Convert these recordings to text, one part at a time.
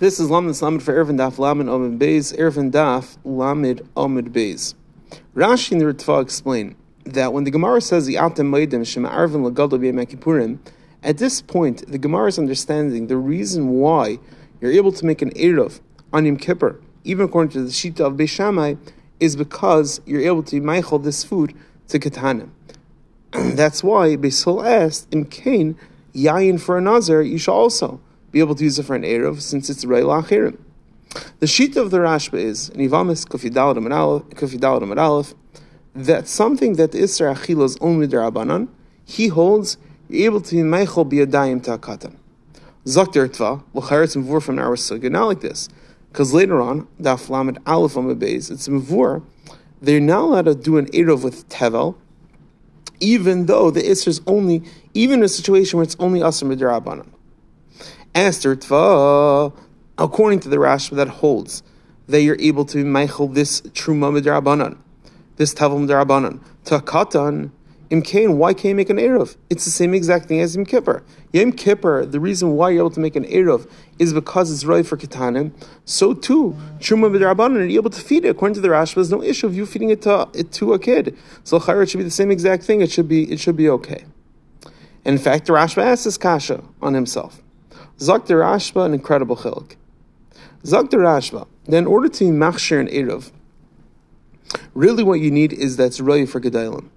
This is Lamed Lamed for Ervin Daf Lamed Omid Beis, Ervin Daf Lamed Omid Beis. Rashi and the Ritva explain that when the Gemara says the Atem Maidim Shema Arvin Lagadol at this point the Gemara is understanding the reason why you're able to make an Erev on Yom Kippur, even according to the Shita of Beishamai, is because you're able to Meichel this food to Ketanim. That's why Beisol asked, in Cain, Yayin for a you should also be able to use it for an Erev since it's Rei Lachirim. The sheet of the Rashba is, in Ivamis Kufidal Aleph, that something that Isra Achila is only Darabanan, he holds you're able to be Meichel Biyadayim Ta'akatan. Zakter Tva, L'charetz Mvur from our Sugya, not like this. Because later on, Daf Lamed Aleph on it's Mvur, they're not allowed to do an Erev with Tevel, even though the Isra is only, even in a situation where it's only Asr Midrabanan. Aster Tva, according to the Rashba that holds that you're able to meichel this truma midrabanan, this tavel midrabanan, to katan, Im why can't you make an Erev? It's the same exact thing as Yom Kippur. Yom Kippur, the reason why you're able to make an Erev is because it's right for Ketanim. So too, Truma B'Drabanan, you're able to feed it. According to the Rashba, there's no issue of you feeding it to, it to a kid. So Chayr, it should be the same exact thing. It should be, it should be okay. And in fact, the Rashba asks this kasha on himself. Zak the Rashba, an incredible chilk. Zak the Rashba, then in order to be machshir and Erev, really what you need is that's really for Gedalim.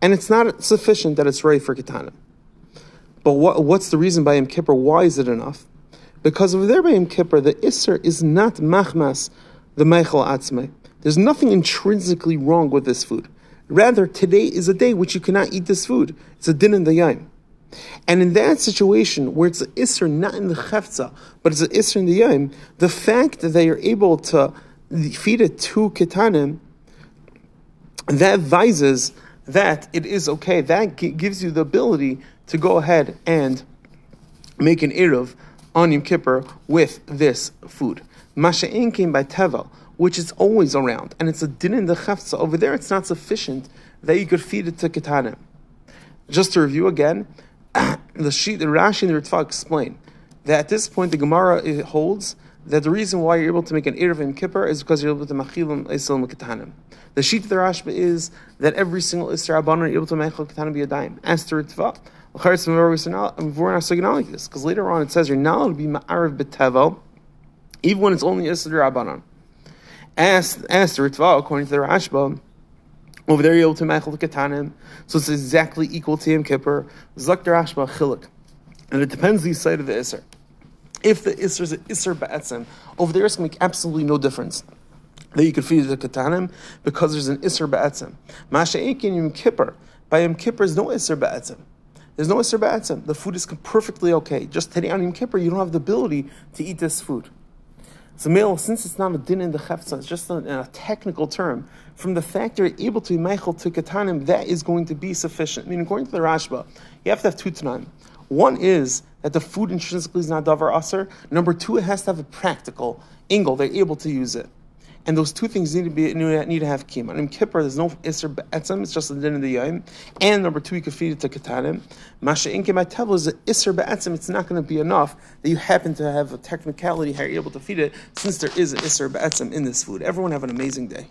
And it's not sufficient that it's right for Ketanim. But what, what's the reason by Yom Kippur? Why is it enough? Because over there by Yom Kippur, the Isser is not machmas, the Meichel Atzmei. There's nothing intrinsically wrong with this food. Rather, today is a day which you cannot eat this food. It's a din in the yaim. And in that situation, where it's an Isser not in the Chefza, but it's an Isser in the yaim, the fact that they are able to feed it to Ketanim, that advises that it is okay. That g- gives you the ability to go ahead and make an Erev on Yom Kippur with this food. Masha'in came by Tevel, which is always around, and it's a din in the Chafza. Over there, it's not sufficient that you could feed it to Ketanim. Just to review again, the sheet, the Rashi and the Ritva explain that at this point the Gemara holds that the reason why you're able to make an Erev in Kippur is because you're able to machilim Eisil Ketanim. The sheet of the Rashba is that every single Isra Abanar is able to make Ketanim be a dime. As to Ritva, like this because later on it says you're not allowed to be Ma'ariv B'Tevel even when it's only Isra Abanan. As, as to Ritva, according to the Rashba, over there you're able to mechel ketanim, so it's exactly equal to Yom Kippur. Zak Rashba chilik, and it depends the side of the iser. If the iser is an iser ba'etzem, over there it's going to make absolutely no difference that you could feed the ketanim because there's an iser ba'etzem. Masha'ik in Yom Kippur, by Yom Kippur is no iser ba'etzem. There's no iser ba'etzem. The food is perfectly okay. Just today on Yom Kippur, you don't have the ability to eat this food. So, male, since it's not a din in the chefza, it's just a, a, technical term. From the fact you're able to be meichel to katanim, that is going to be sufficient. I mean, according to the Rashba, you have to have two tanan. One is that the food intrinsically is not davar aser. Number two, it has to have a practical angle. They're able to use it. And those two things need to be need to have kima. In Kippur, there's no iser be'etzem, it's just the din of the yom. And number two, you can feed it to katanim. Masha my table is an iser be'etzem, it's not going to be enough that you happen to have a technicality how you're able to feed it, since there is an iser be'etzem in this food. Everyone have an amazing day.